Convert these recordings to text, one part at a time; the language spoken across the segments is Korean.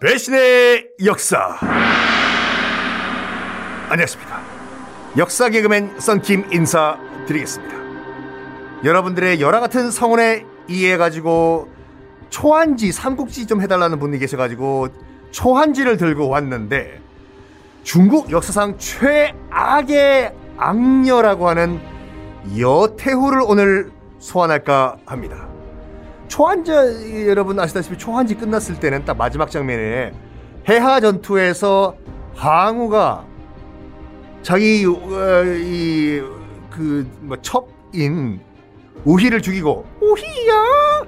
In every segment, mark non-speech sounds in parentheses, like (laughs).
배신의 역사. 안녕하십니까. 역사 개그맨 썬킴 인사드리겠습니다. 여러분들의 열화 같은 성원에 이해해가지고 초한지, 삼국지 좀 해달라는 분이 계셔가지고 초한지를 들고 왔는데 중국 역사상 최악의 악녀라고 하는 여태후를 오늘 소환할까 합니다. 초한지 여러분 아시다시피 초한지 끝났을 때는 딱 마지막 장면에 해하 전투에서 항우가 자기 어, 이그뭐 첩인 우희를 죽이고 우희야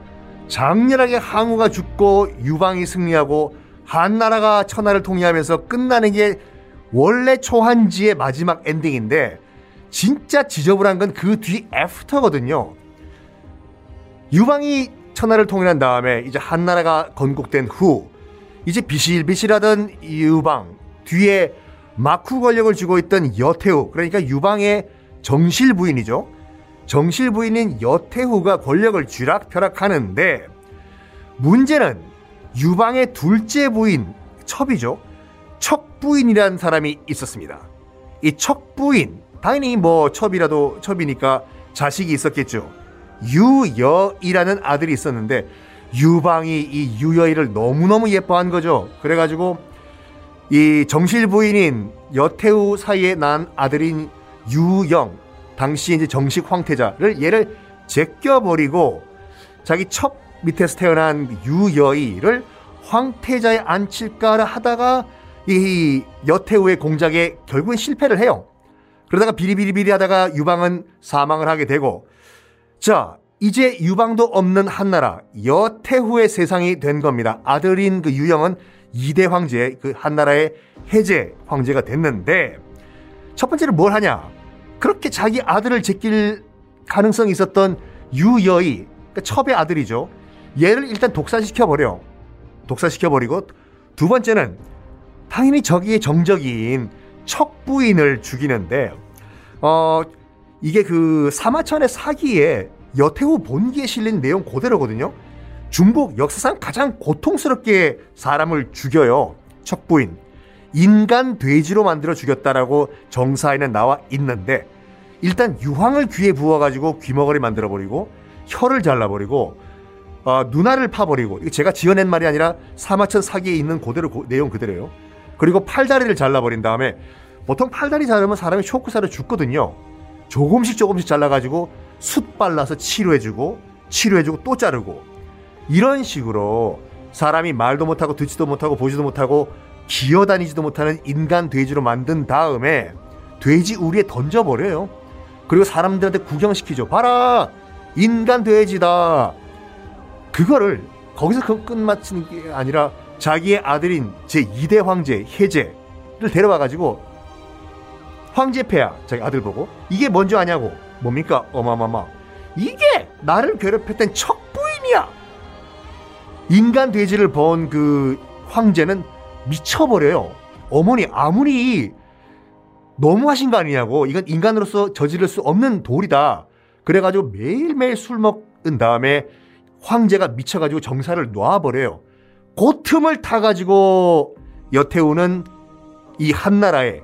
장렬하게 항우가 죽고 유방이 승리하고 한나라가 천하를 통일하면서 끝나는 게 원래 초한지의 마지막 엔딩인데 진짜 지저분한 건 그 뒤 애프터거든요. 유방이 천하를 통일한 다음에 이제 한나라가 건국된 후 이제 비실비실하던 유방 뒤에 마쿠 권력을 쥐고 있던 여태후 그러니까 유방의 정실 부인이죠. 정실 부인인 여태후가 권력을 쥐락펴락하는데 문제는 유방의 둘째 부인 첩이죠. 척부인이라는 사람이 있었습니다. 이 척부인 당연히 뭐 첩이라도 첩이니까 자식이 있었겠죠. 유여이라는 아들이 있었는데 유방이 이 유여이를 너무너무 예뻐한 거죠. 그래가지고 이 정실 부인인 여태우 사이에 난 아들인 유영 당시 이제 정식 황태자를 얘를 제껴버리고 자기 첩 밑에서 태어난 유여이를 황태자에 앉힐까 하다가 이 여태우의 공작에 결국엔 실패를 해요. 그러다가 비리비리비리 하다가 유방은 사망을 하게 되고 자 이제 유방도 없는 한나라 여태후의 세상이 된 겁니다. 아들인 그 유영은 2대 황제 그 한나라의 해제 황제가 됐는데 첫 번째로 뭘 하냐 그렇게 자기 아들을 제낄 가능성이 있었던 유여이 그러니까 첩의 아들이죠. 얘를 일단 독사시켜 버려. 독사시켜 버리고 두 번째는 당연히 저기의 정적인 척부인을 죽이는데 어 이게 그 사마천의 사기에 여태후 본기에 실린 내용 그대로거든요. 중국 역사상 가장 고통스럽게 사람을 죽여요. 척부인. 인간 돼지로 만들어 죽였다라고 정사에는 나와 있는데 일단 유황을 귀에 부어가지고 귀머거리 만들어버리고 혀를 잘라버리고 어, 눈알을 파버리고 이거 제가 지어낸 말이 아니라 사마천 사기에 있는 그대로 고, 내용 그대로예요. 그리고 팔다리를 잘라버린 다음에 보통 팔다리 자르면 사람이 쇼크사를 죽거든요. 조금씩 조금씩 잘라가지고 숯 발라서 치료해주고 치료해주고 또 자르고 이런 식으로 사람이 말도 못하고 듣지도 못하고 보지도 못하고 기어다니지도 못하는 인간 돼지로 만든 다음에 돼지 우리에 던져버려요. 그리고 사람들한테 구경시키죠. 봐라! 인간 돼지다! 그거를 거기서 그 끝마치는 게 아니라 자기의 아들인 제2대 황제 해제를 데려와가지고 황제폐야 자기 아들 보고. 이게 뭔지 아냐고. 뭡니까? 어마마마. 이게 나를 괴롭혔던 척부인이야. 인간 돼지를 본그 황제는 미쳐버려요. 어머니 아무리 너무하신 거 아니냐고. 이건 인간으로서 저지를 수 없는 도리다. 그래가지고 매일매일 술 먹은 다음에 황제가 미쳐가지고 정사를 놔버려요. 그 틈을 타가지고 여태우는 이 한나라에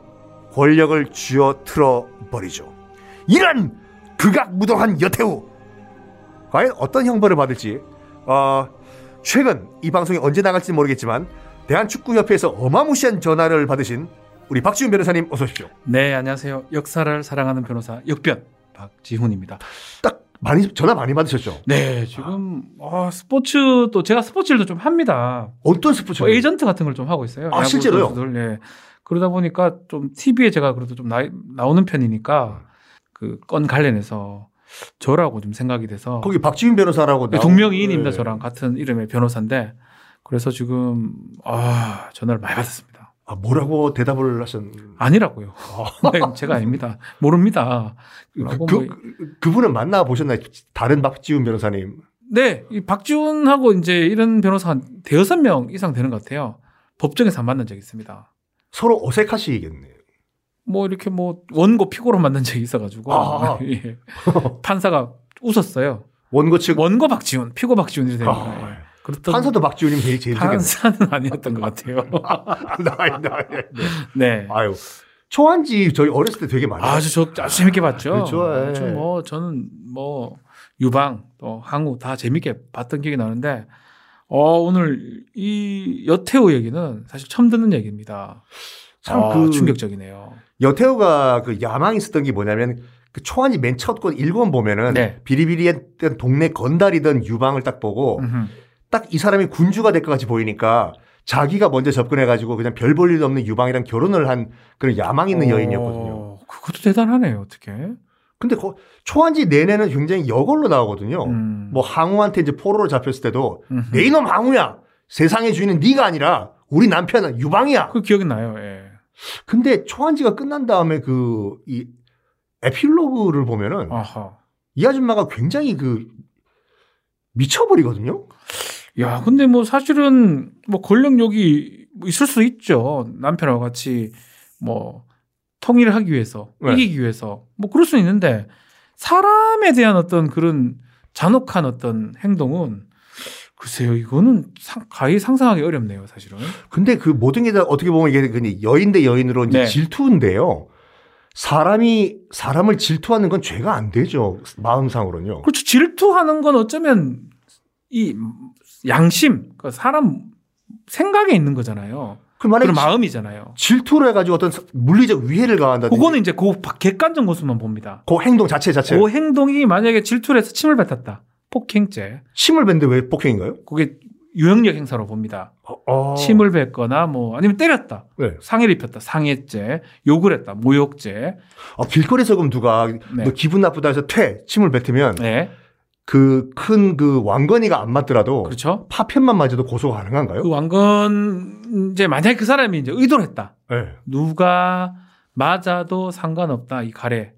권력을 쥐어 틀어 버리죠 이런 극악무도한 여태우 과연 어떤 형벌을 받을지 어, 최근 이 방송이 언제 나갈지 모르겠지만 대한축구협회에서 어마무시한 전화를 받으신 우리 박지훈 변호사님 어서 오십시오. 네, 안녕하세요. 역사를 사랑하는 변호사 역변 박지훈입니다. 딱 많이 전화 많이 받으셨죠? 네, 지금 어, 스포츠 또 제가 스포츠 일도 좀 합니다. 어떤 스포츠? 뭐 에이전트 같은 걸 좀 하고 있어요. 아, 실제로요? 네. 그러다 보니까 좀 TV에 제가 그래도 좀 나, 나오는 편이니까 그 건 관련해서 저라고 좀 생각이 돼서 거기 박지훈 변호사라고 네, 동명이인입니다. 네. 저랑 같은 이름의 변호사인데 그래서 지금 아 전화를 많이 받았습니다. 아, 뭐라고 대답을 하셨? 아니라고요. (laughs) 네, 제가 아닙니다. 모릅니다. 그거 그, 뭐- 그, 그분은 만나 보셨나요? 다른 박지훈 변호사님. 네, 이 박지훈하고 이제 이런 변호사 한 대여섯 명 이상 되는 것 같아요. 법정에서 안 만난 적이 있습니다. 서로 어색하시겠네요. 뭐 이렇게 뭐 원고 피고로 만난 적이 있어가지고 아. (laughs) 예. 판사가 웃었어요. 원고 측 원고 박지훈, 피고 박지훈 이렇게 되니까. 아. 예. 그렇던 판사도 박지훈님 제일 제일. 판사는 (laughs) 아니었던 것 같아요. (laughs) 나이 나이. 네. 아유 초한지 저희 어렸을 때 되게 많이. 아주 저 아주 재밌게 봤죠. 그렇죠, 예. 그렇죠. 뭐 저는 뭐 유방 또 항우 다 재밌게 봤던 기억이 나는데 어 오늘 이 여태우 얘기는 사실 처음 듣는 얘기입니다. 참 아, 그 충격적이네요. 여태우가 그 야망이 있었던 게 뭐냐면 그 초한지 맨첫권 일권 보면은 네. 비리비리했던 동네 건달이던 유방을 딱 보고. 딱 이 사람이 군주가 될 것 같이 보이니까 자기가 먼저 접근해가지고 그냥 별 볼 일 없는 유방이랑 결혼을 한 그런 야망 있는 어, 여인이었거든요. 그것도 대단하네요. 어떻게? 근데 거- 초한지 내내는 굉장히 여걸로 나오거든요. 음. 뭐 항우한테 이제 포로로 잡혔을 때도 음흠. 내 이놈 항우야 세상의 주인은 네가 아니라 우리 남편은 유방이야. 그 기억이 나요. 예. 근데 초한지가 끝난 다음에 그 이 에필로그를 보면은 아하. 이 아줌마가 굉장히 그 미쳐버리거든요. 야, 근데 뭐 사실은 뭐 권력욕이 뭐 있을 수 있죠. 남편하고 같이 뭐 통일을 하기 위해서, 네. 이기기 위해서 뭐 그럴 수 있는데 사람에 대한 어떤 그런 잔혹한 어떤 행동은 글쎄요, 이거는 상, 가히 상상하기 어렵네요, 사실은. 근데 그 모든 게 다 어떻게 보면 이게 그냥 여인 대 여인으로 이제 네. 질투인데요. 사람이 사람을 질투하는 건 죄가 안 되죠. 마음상으로는요. 그렇죠. 질투하는 건 어쩌면 이 양심, 그 사람 생각에 있는 거잖아요. 그 만약에 그런 마음이잖아요. 질투를 해가지고 어떤 물리적 위해를 가한다든지 그거는 이제 그 객관적 모습만 봅니다. 그 행동 자체 자체 그 행동이 만약에 질투를 해서 침을 뱉었다. 폭행죄. 침을 뱉는데 왜 폭행인가요? 그게 유형력 행사로 봅니다. 어. 침을 뱉거나 뭐 아니면 때렸다. 네. 상해를 입혔다. 상해죄. 욕을 했다. 모욕죄. 어, 길거리에서 그럼 누가 네. 너 기분 나쁘다 해서 퇴 침을 뱉으면 네. 그큰그 왕건이가 안 맞더라도 그렇죠. 파편만 맞아도 고소가 가능한가요? 그 왕건 이제 만약에 그 사람이 이제 의도를 했다. 네. 누가 맞아도 상관없다. 이 가래.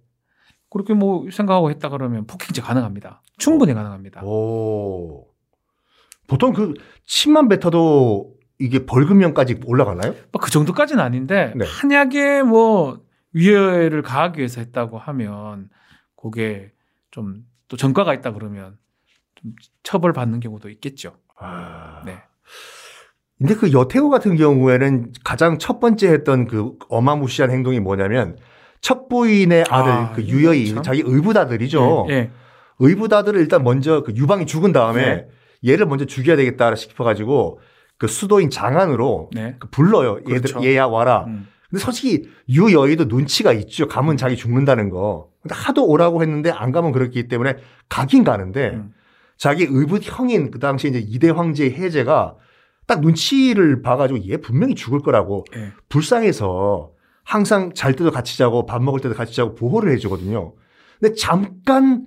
그렇게 뭐 생각하고 했다 그러면 폭행죄 가능합니다. 충분히 가능합니다. 오. 보통 그 침만 뱉어도 이게 벌금형까지 올라가나요? 뭐그 정도까지는 아닌데 네. 만약에 뭐 위해를 가하기 위해서 했다고 하면 그게 좀 또 전과가 있다 그러면 좀 처벌 받는 경우도 있겠죠. 아. 네. 근데 그 여태우 같은 경우에는 가장 첫 번째 했던 그 어마무시한 행동이 뭐냐면 첫 부인의 아들 아, 그 유여인 참. 자기 의붓아들이죠. 예. 예. 의붓아들을 일단 먼저 그 유방이 죽은 다음에 네. 얘를 먼저 죽여야 되겠다 싶어가지고 그 수도인 장안으로 네. 그 불러요. 얘들 그렇죠. 얘야 와라. 음. 근데 솔직히 유여의도 눈치가 있죠. 가면 자기 죽는다는 거. 근데 하도 오라고 했는데 안 가면 그렇기 때문에 가긴 가는데 음. 자기 의붓 형인 그 당시 이제 이대 황제의 해제가 딱 눈치를 봐가지고 얘 분명히 죽을 거라고 예. 불쌍해서 항상 잘 때도 같이 자고 밥 먹을 때도 같이 자고 보호를 해주거든요. 근데 잠깐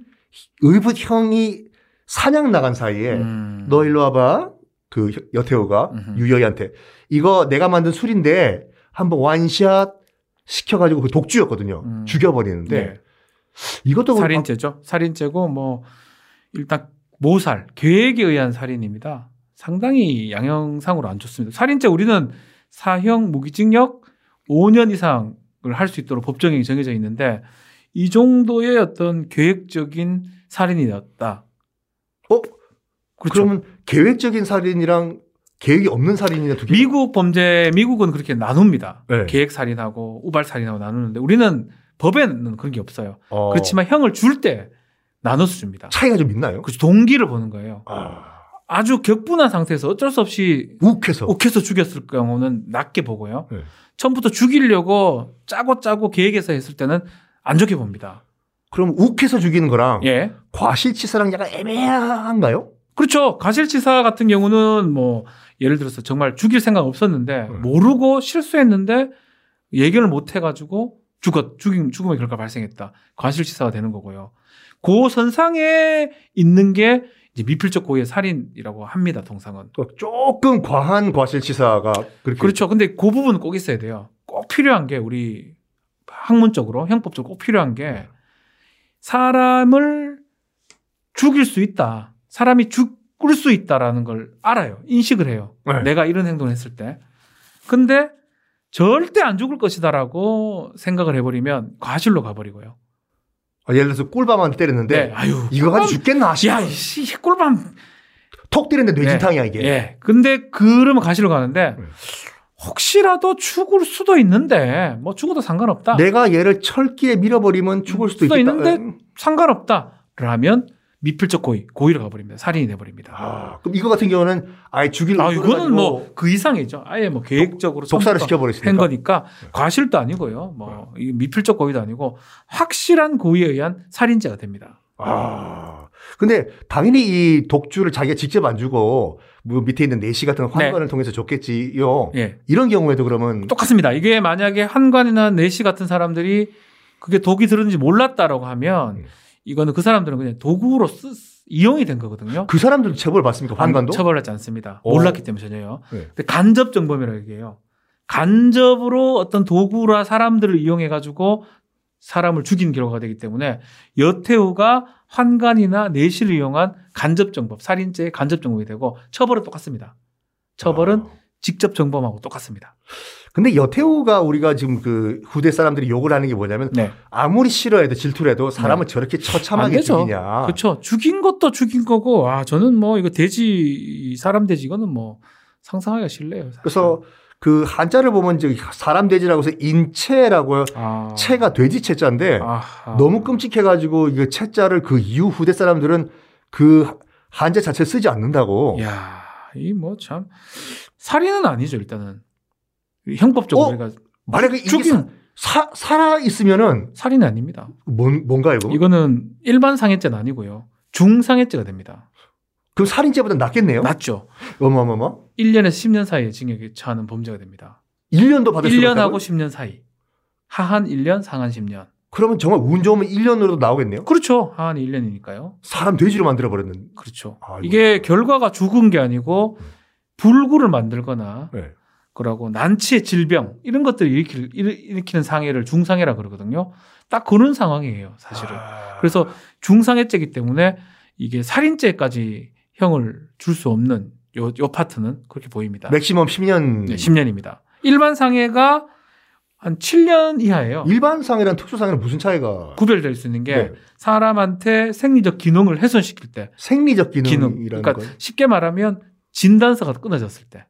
의붓 형이 사냥 나간 사이에 음. 너 일로 와봐. 그 여태우가 음흠. 유여이한테 이거 내가 만든 술인데 한번 완샷 시켜가지고 그 독주였거든요. 음. 죽여버리는데 네. 이것도 살인죄죠. 살인죄고 뭐 일단 모살 계획에 의한 살인입니다. 상당히 양형상으로 안 좋습니다. 살인죄 우리는 사형 무기징역 5년 이상을 할 수 있도록 법정이 정해져 있는데 이 정도의 어떤 계획적인 살인이었다. 어 그렇죠. 그러면 계획적인 살인이랑 계획이 없는 살인이나 두 개. 미국 범죄 미국은 그렇게 나눕니다. 네. 계획 살인하고 우발 살인하고 나누는데 우리는 법에는 그런 게 없어요. 어, 그렇지만 형을 줄 때 나눠서 줍니다. 차이가 좀 있나요? 그렇죠. 동기를 보는 거예요. 아, 아주 격분한 상태에서 어쩔 수 없이 욱해서. 욱해서 죽였을 경우는 낮게 보고요. 네. 처음부터 죽이려고 짜고 짜고 계획해서 했을 때는 안 좋게 봅니다. 그럼 욱해서 죽이는 거랑 예. 과실치사랑 약간 애매한가요? 그렇죠. 가실치사 같은 경우는 뭐 예를 들어서 정말 죽일 생각 없었는데 네. 모르고 실수했는데 예견을 못 해가지고 죽었 죽임 죽음의 결과 발생했다. 과실치사가 되는 거고요. 그 선상에 있는 게 이제 미필적 고의 살인이라고 합니다. 통상은. 또 조금 과한 과실치사가 그렇게 그렇죠. 근데 그 부분은 꼭 있어야 돼요. 꼭 필요한 게 우리 학문적으로 형법적으로 꼭 필요한 게 사람을 죽일 수 있다. 사람이 죽을 수 있다라는 걸 알아요. 인식을 해요. 네. 내가 이런 행동을 했을 때. 근데 절대 안 죽을 것이다라고 생각을 해버리면 과실로 가버리고요. 아, 예를 들어서 꿀밤한테 때렸는데 네. 아유. 이거 가지고 죽겠나 싶어. 야, 이씨, 꿀밤. 톡 때리는데 뇌진탕이야 이게. 예. 근데 그러면 가시러 가는데 네. 혹시라도 죽을 수도 있는데 뭐 죽어도 상관없다. 내가 얘를 철기에 밀어버리면 죽을 수도 수도 있겠다. 있는데 음. 상관없다 라면 미필적 고의, 고의로 가버립니다. 살인이 돼버립니다. 아, 그럼 이거 같은 경우는 아예 죽일 아, 이거는 뭐 그 이상이죠. 아예 뭐 계획적으로 독사를 시켜버렸으니까. 한 거니까 과실도 아니고요. 뭐이 미필적 고의도 아니고 확실한 고의에 의한 살인죄가 됩니다. 아. 근데 당연히 이 독주를 자기가 직접 안 주고 뭐 밑에 있는 내시 같은 환관을 통해서 줬겠지요. 예. 이런 경우에도 그러면 똑같습니다. 이게 만약에 한관이나 내시 같은 사람들이 그게 독이 들었는지 몰랐다라고 하면 음. 이거는 그 사람들은 그냥 도구로 쓰, 이용이 된 거거든요. 그 사람들도 처벌 받습니까? 환관도? 처벌하지 않습니다. 어. 몰랐기 때문에 전혀요. 네. 근데 간접 정범이라고 얘기해요. 간접으로 어떤 도구라 사람들을 이용해 가지고 사람을 죽인 결과가 되기 때문에 여태우가 환관이나 내시를 이용한 간접 정범, 살인죄의 간접 정범이 되고 처벌은 똑같습니다. 처벌은 아. 직접 정범하고 똑같습니다. 근데 여태우가 우리가 지금 그 후대 사람들이 욕을 하는 게 뭐냐면 네. 아무리 싫어해도 질투해도 사람을 저렇게 안 처참하게. 죽이냐. 그렇죠. 죽인 것도 죽인 거고, 아 저는 뭐 이거 돼지 사람 돼지 이거는 뭐 상상하기가 싫네요. 사실. 그래서 그 한자를 보면 이제 사람 돼지라고 해서 인체라고 아, 체가 돼지 체자인데 아하. 너무 끔찍해가지고 이거 체자를 그 이후 후대 사람들은 그 한자 자체를 쓰지 않는다고. 야, 이 뭐 참 살인은 아니죠 일단은 형법적으로 어? 우리가 만약에 죽인 사, 살아 있으면은 살인이 아닙니다. 뭔 뭔가요? 그럼? 이거는 일반 상해죄는 아니고요. 중상해죄가 됩니다. 그럼 살인죄보다 낫겠네요. 맞죠? 어머머머. 1년에서 10년 사이에 징역에 처하는 범죄가 됩니다. 1년도 받을 수 1년하고 있다고? 10년 사이. 하한 1년, 상한 10년. 그러면 정말 운 좋으면 1년으로도 나오겠네요. 그렇죠. 하한이 1년이니까요. 사람 돼지로 만들어 버렸는. 그렇죠. 아이고. 이게 결과가 죽은 게 아니고 불구를 만들거나 네. 그러고 난치의 질병 이런 것들을 일으킬, 일- 일으키는 상해를 중상해라 그러거든요. 딱 그런 상황이에요, 사실은. 아. 그래서 중상해죄이기 때문에 이게 살인죄까지 형을 줄 수 없는 요, 요 파트는 그렇게 보입니다. 맥시멈 10년. 네, 10년입니다. 일반 상해가 한 7년 이하예요. 일반 상이랑 특수 상이랑 무슨 차이가? 구별될 수 있는 게 네. 사람한테 생리적 기능을 훼손시킬 때 생리적 기능. 기능이라는 그러니까 건. 쉽게 말하면 진단서가 끊어졌을 때.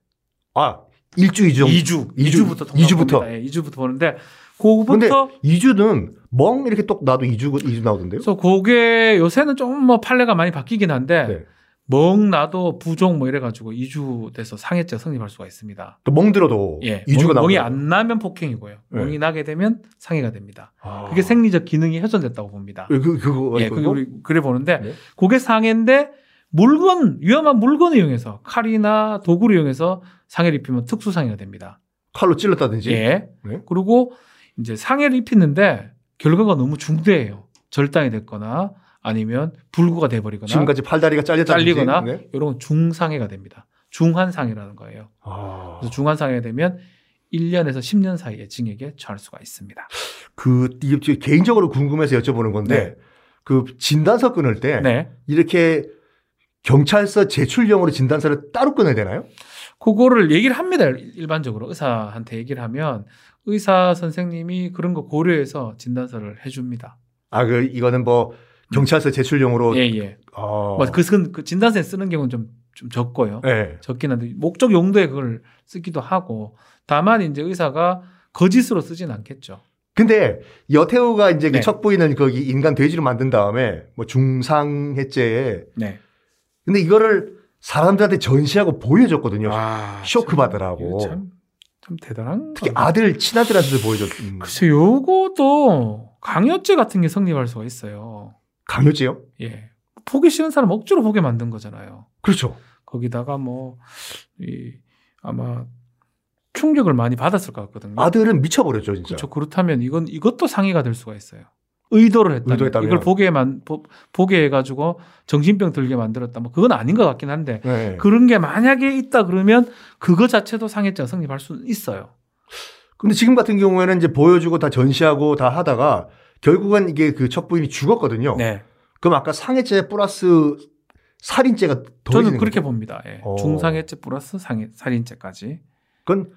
아, 일주 이주. 2주, 이주, 2주부터 이주부터. 예, 2주부터 보는데 그거부터 2주는 멍 이렇게 똑 놔도 2주 2주 나오던데요? 그래서 그게 요새는 좀 뭐 판례가 많이 바뀌긴 한데 네. 멍 나도 부종 뭐 이래 가지고 2주 돼서 상해죄가 성립할 수가 있습니다. 또 멍 들어도 예. 2주가 멍, 멍이. 안 나면 폭행이고요. 네. 멍이 나게 되면 상해가 됩니다. 아. 그게 생리적 기능이 훼손됐다고 봅니다. 그 그거 예, 그게? 우리 그래 보는데 네. 그게 상해인데 물건 위험한 물건을 이용해서 칼이나 도구를 이용해서 상해를 입히면 특수 상해가 됩니다. 칼로 찔렀다든지. 예. 네. 그리고 이제 상해를 입히는데 결과가 너무 중대해요. 절단이 됐거나 아니면 불구가 돼버리거나 지금까지 팔다리가 잘렸다든지. 잘리거나 네. 이런 건 중상해가 됩니다. 중한 상해라는 거예요. 아. 그래서 중한 상해가 되면 1년에서 10년 사이에 징역에 처할 수가 있습니다. 그 개인적으로 궁금해서 여쭤보는 건데 네. 그 진단서 끊을 때 네. 이렇게 경찰서 제출용으로 진단서를 따로 끊어야 되나요? 그거를 얘기를 합니다. 일반적으로 의사한테 얘기를 하면 의사 선생님이 그런 거 고려해서 진단서를 해줍니다. 아 그 이거는 뭐 경찰서 제출용으로 예, 예. 어. 뭐 그, 쓰- 그 진단서에 쓰는 경우는 좀, 좀 적고요. 네. 적긴 한데 목적 용도에 그걸 쓰기도 하고 다만 이제 의사가 거짓으로 쓰진 않겠죠. 근데 여태우가 이제 그 네. 척부인은 거기 인간 돼지로 만든 다음에 뭐 중상해죄에 네. 근데 이거를 사람들한테 전시하고 보여줬거든요. 아, 쇼크 참, 받으라고. 참, 참 대단한. 특히 거. 아들 친아들한테도 보여줬. 음. 글쎄, 요것도 강요죄 같은 게 성립할 수가 있어요. 강요죄요? 예. 보기 싫은 사람 억지로 보게 만든 거잖아요. 그렇죠. 거기다가 뭐, 이, 아마 충격을 많이 받았을 것 같거든요. 아들은 미쳐버렸죠 진짜. 그렇죠. 그렇다면 이건 이것도 상해가 될 수가 있어요. 의도를 했다면, 의도했다면. 이걸 보게 만 보, 보게 해가지고 정신병 들게 만들었다. 뭐 그건 아닌 것 같긴 한데 네. 그런 게 만약에 있다 그러면 그거 자체도 상해죄가 성립할 수는 있어요. 근데 지금 같은 경우에는 이제 보여주고 다 전시하고 다 하다가 결국은 이게 그 척부인이 죽었거든요. 네, 그럼 아까 상해죄 플러스 살인죄가 저는 그렇게 거죠? 봅니다. 예. 어. 중상해죄 플러스 상해 살인죄까지. 그건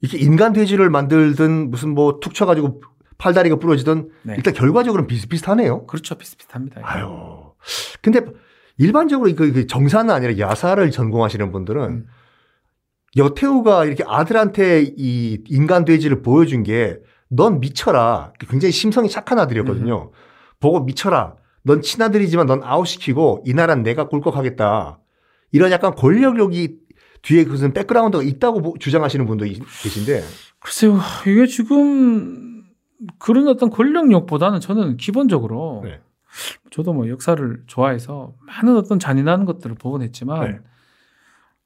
이렇게 인간 돼지를 만들든 무슨 뭐 툭 쳐가지고 팔다리가 부러지든 네. 일단 결과적으로는 비슷비슷하네요. 그렇죠, 비슷비슷합니다. 예. 아유. 근데 일반적으로 그, 그 정사는 아니라 야사를 전공하시는 분들은 음. 여태우가 이렇게 아들한테 이 인간 돼지를 보여준 게 넌 미쳐라. 굉장히 심성이 착한 아들이었거든요. 보고 미쳐라. 넌 친아들이지만 넌 아웃시키고 이 나라는 내가 꿀꺽하겠다. 이런 약간 권력력이 뒤에 무슨 백그라운드가 있다고 보- 주장하시는 분도 이- 계신데 글쎄요, 이게 지금 그런 어떤 권력력보다는 저는 기본적으로 네. 저도 뭐 역사를 좋아해서 많은 어떤 잔인한 것들을 보곤 했지만 네.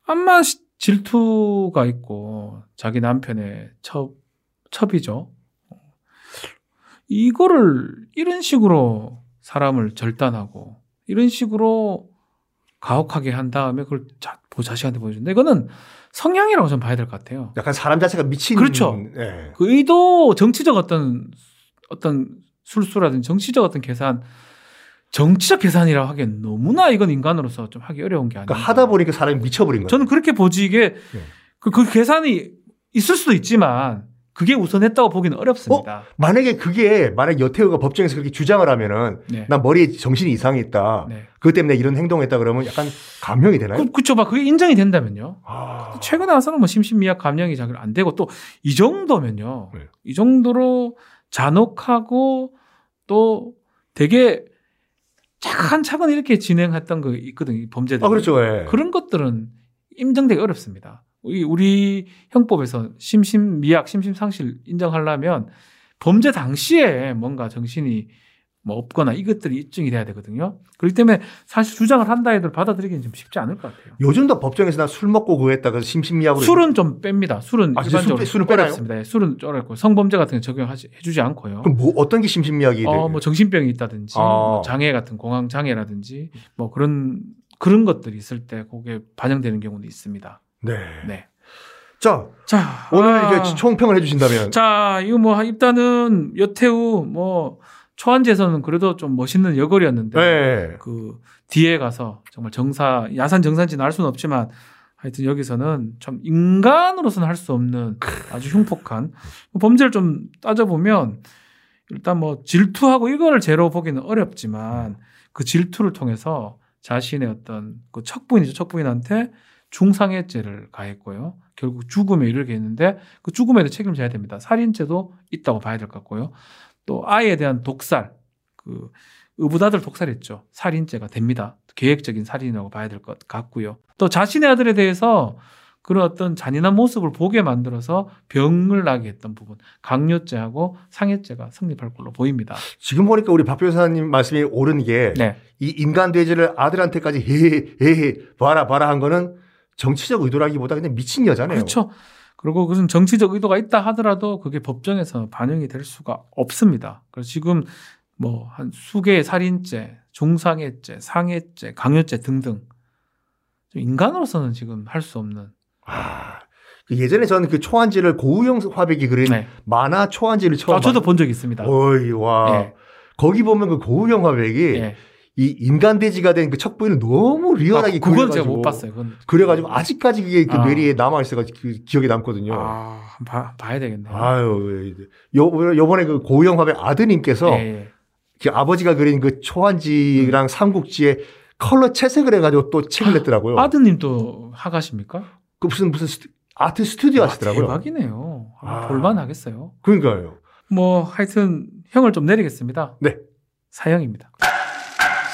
암만 시- 질투가 있고 자기 남편의 첩 첩이죠. 이거를 이런 식으로 사람을 절단하고 이런 식으로 가혹하게 한 다음에 그걸 자, 보 자식한테 보여준다. 이거는 성향이라고 저는 봐야 될 것 같아요. 약간 사람 자체가 미친 그렇죠. 예. 그 의도 정치적 어떤 어떤 술수라든지 정치적 어떤 계산 정치적 계산이라고 하기엔 너무나 이건 인간으로서 좀 하기 어려운 게 아니에요. 그러니까 하다 보니까 사람이 미쳐버린 거예요. 저는 그렇게 보지 이게 네. 그, 그 계산이 있을 수도 있지만 그게 우선했다고 보기는 어렵습니다. 만약에 그게 만약 여태우가 법정에서 그렇게 주장을 하면은 네. 난 머리에 정신이 이상했다. 네. 그것 때문에 이런 행동했다 그러면 약간 감형이 되나요? 그, 그쵸, 막 그게 인정이 된다면요. 아. 최근에 와서는 뭐 심신미약 감형이 잘 안 되고 또 이 정도면요. 네. 이 정도로 잔혹하고 또 되게 차근차근 이렇게 진행했던 거 있거든요. 이 범죄들. 아 그렇죠. 예. 그런 것들은 인정되기 어렵습니다. 우리, 형법에서 심신미약, 심신상실 인정하려면 범죄 당시에 뭔가 정신이 뭐 없거나 이것들이 입증이 돼야 되거든요. 그렇기 때문에 사실 주장을 한다 해도 받아들이기는 좀 쉽지 않을 것 같아요. 요즘도 법정에서 나 술 먹고 그랬다가 심신미약으로 술은 좀 뺍니다. 술은 아, 일반적으로 술 빼- 술은 빼나요? 어렵습니다. 예, 술은 어렵고 성범죄 같은 거 적용해주지 않고요. 그럼 뭐 어떤 게 심신미약이 어, 돼요? 뭐 정신병이 있다든지 아. 뭐 장애 같은 공황 장애라든지 뭐 그런 그런 것들이 있을 때 그게 반영되는 경우도 있습니다. 네. 네. 자 자 오늘 아, 이제 총평을 해주신다면 자 이거 뭐 일단은 여태우 뭐 초안지에서는 그래도 좀 멋있는 여걸이었는데 네. 그 뒤에 가서 정말 정사 야산 정산지는 알 수는 없지만 하여튼 여기서는 참 인간으로서는 할 수 없는 아주 흉폭한 범죄를 좀 따져보면 일단 뭐 질투하고 이거를 죄로 보기는 어렵지만 그 질투를 통해서 자신의 어떤 그 척부인이죠 척부인한테 중상해죄를 가했고요 결국 죽음에 이르게 했는데 그 죽음에도 책임을 져야 됩니다 살인죄도 있다고 봐야 될 것 같고요 또 아이에 대한 독살 그 의붓아들 독살했죠. 살인죄가 됩니다. 계획적인 살인이라고 봐야 될 것 같고요. 또 자신의 아들에 대해서 그런 어떤 잔인한 모습을 보게 만들어서 병을 나게 했던 부분, 강요죄하고 상해죄가 성립할 걸로 보입니다. 지금 보니까 우리 박 변호사님 말씀이 옳은 게이 네, 인간 돼지를 아들한테까지 헤헤 헤헤 봐라 봐라 한 거는 정치적 의도라기보다 그냥 미친 여자네요. 그렇죠. 그리고 무슨 정치적 의도가 있다 하더라도 그게 법정에서 반영이 될 수가 없습니다. 그래서 지금 뭐 한 수개의 살인죄, 중상해죄, 상해죄, 강요죄 등등 좀 인간으로서는 지금 할 수 없는 아, 그 예전에 저는 그 초안지를 고우영 화백이 그린 네. 만화 초안지를 처음 아, 저도 봤- 본적 있습니다. 어이 와 예. 거기 보면 그 고우영 화백이 예. 이 인간 돼지가 된 그 척부인을 너무 리얼하게 아, 그건 제가 못 봤어요. 그건 그래가지고 아직까지 그게 그 아. 뇌리에 남아 있어가지고 그 기억에 남거든요. 아, 봐, 봐야 되겠네요. 아유, 요, 요번에 그 고우영 화백 아드님께서 예, 예. 그 아버지가 그린 그 초안지랑 삼국지에 컬러 채색을 해가지고 또 책을 냈더라고요. 아드님도 하가십니까? 그 무슨 무슨 스튜- 아트 스튜디오 와, 하시더라고요. 대박이네요. 아, 아. 볼만 하겠어요. 그러니까요. 뭐 하여튼 형을 좀 내리겠습니다. 네. 사형입니다.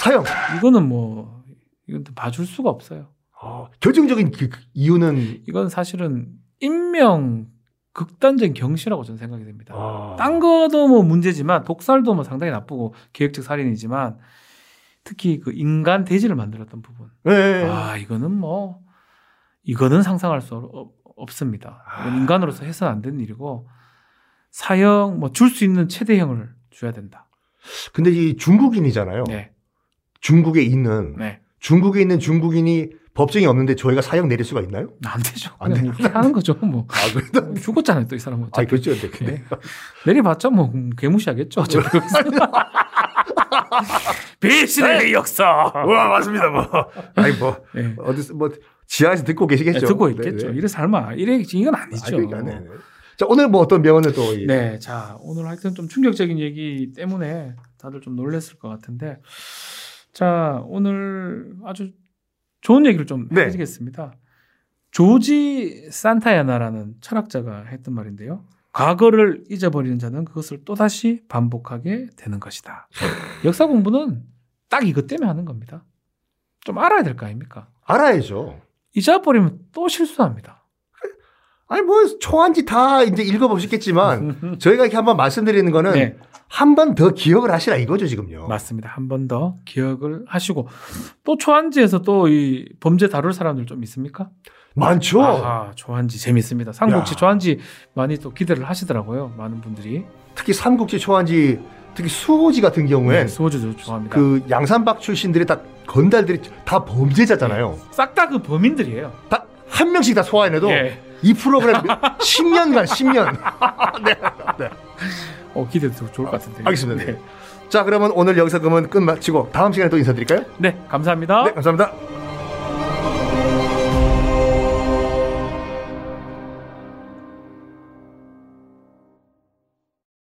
사형. 이거는 뭐 이건 또 봐줄 수가 없어요. 아, 결정적인 그, 그 이유는 이건 사실은 인명 극단적인 경시라고 저는 생각이 됩니다. 아, 딴 거도 뭐 문제지만 독살도 뭐 상당히 나쁘고 계획적 살인이지만 특히 그 인간 돼지를 만들었던 부분. 네. 아 이거는 뭐 이거는 상상할 수 없- 없습니다. 이건 아. 인간으로서 해서는 안 되는 일이고 사형 뭐 줄 수 있는 최대형을 줘야 된다. 근데 이 중국인이잖아요. 네, 중국에 있는 네. 중국에 있는 중국인이 법정이 없는데 저희가 사형 내릴 수가 있나요? 안 되죠. 안 그냥 이렇게 하는 거죠. 뭐 아, 그래도 죽었잖아요, 또 이 사람은. 아. 그렇죠. 네. 근데 네. 내려봤자 뭐 음, 개무시하겠죠. 어차피 거기서. 배신의 역사. 와 맞습니다. 뭐 아니 뭐 네. 어디서 뭐 지하에서 듣고 계시겠죠. 네, 듣고 네, 있겠죠. 네. 이래 설마 이래 이건 아, 아니죠. 그러니까, 네, 네. 자 오늘 뭐 어떤 명언을 또 이- 네, 자 오늘 하여튼 좀 충격적인 얘기 때문에 다들 좀 놀랐을 것 같은데 자, 오늘 아주 좋은 얘기를 좀 네. 해드리겠습니다. 조지 산타야나라는 철학자가 했던 말인데요. 과거를 잊어버리는 자는 그것을 또다시 반복하게 되는 것이다. 역사 공부는 딱 이것 때문에 하는 겁니다. 좀 알아야 될 거 아닙니까? 알아야죠. 잊어버리면 또 실수합니다. 아니 뭐 초안지 다 이제 읽어보셨겠지만 (laughs) 저희가 이렇게 한번 말씀드리는 거는 네, 한 번 더 기억을 하시라 이거죠 지금요. 맞습니다. 한 번 더 기억을 하시고 또 초안지에서 또 이 범죄 다룰 사람들 좀 있습니까? 많죠. 아, 초안지 재밌습니다. 삼국지 야. 초안지 많이 또 기대를 하시더라고요. 많은 분들이. 특히 삼국지 초안지 특히 수호지 같은 경우엔 네, 수호지도 좋아합니다. 그 양산박 출신들이 다 건달들이 다 범죄자잖아요. 싹다 그 범인들이에요. 다 한 명씩 다 소환해도 예. 이 프로그램 10년간 10년. (laughs) 네. 네. 어, 기대도 좋을 것 같은데. 알겠습니다. 네. 자 그러면 오늘 여기서 그러면 끝마치고 다음 시간에 또 인사드릴까요? 네, 감사합니다. 네 감사합니다.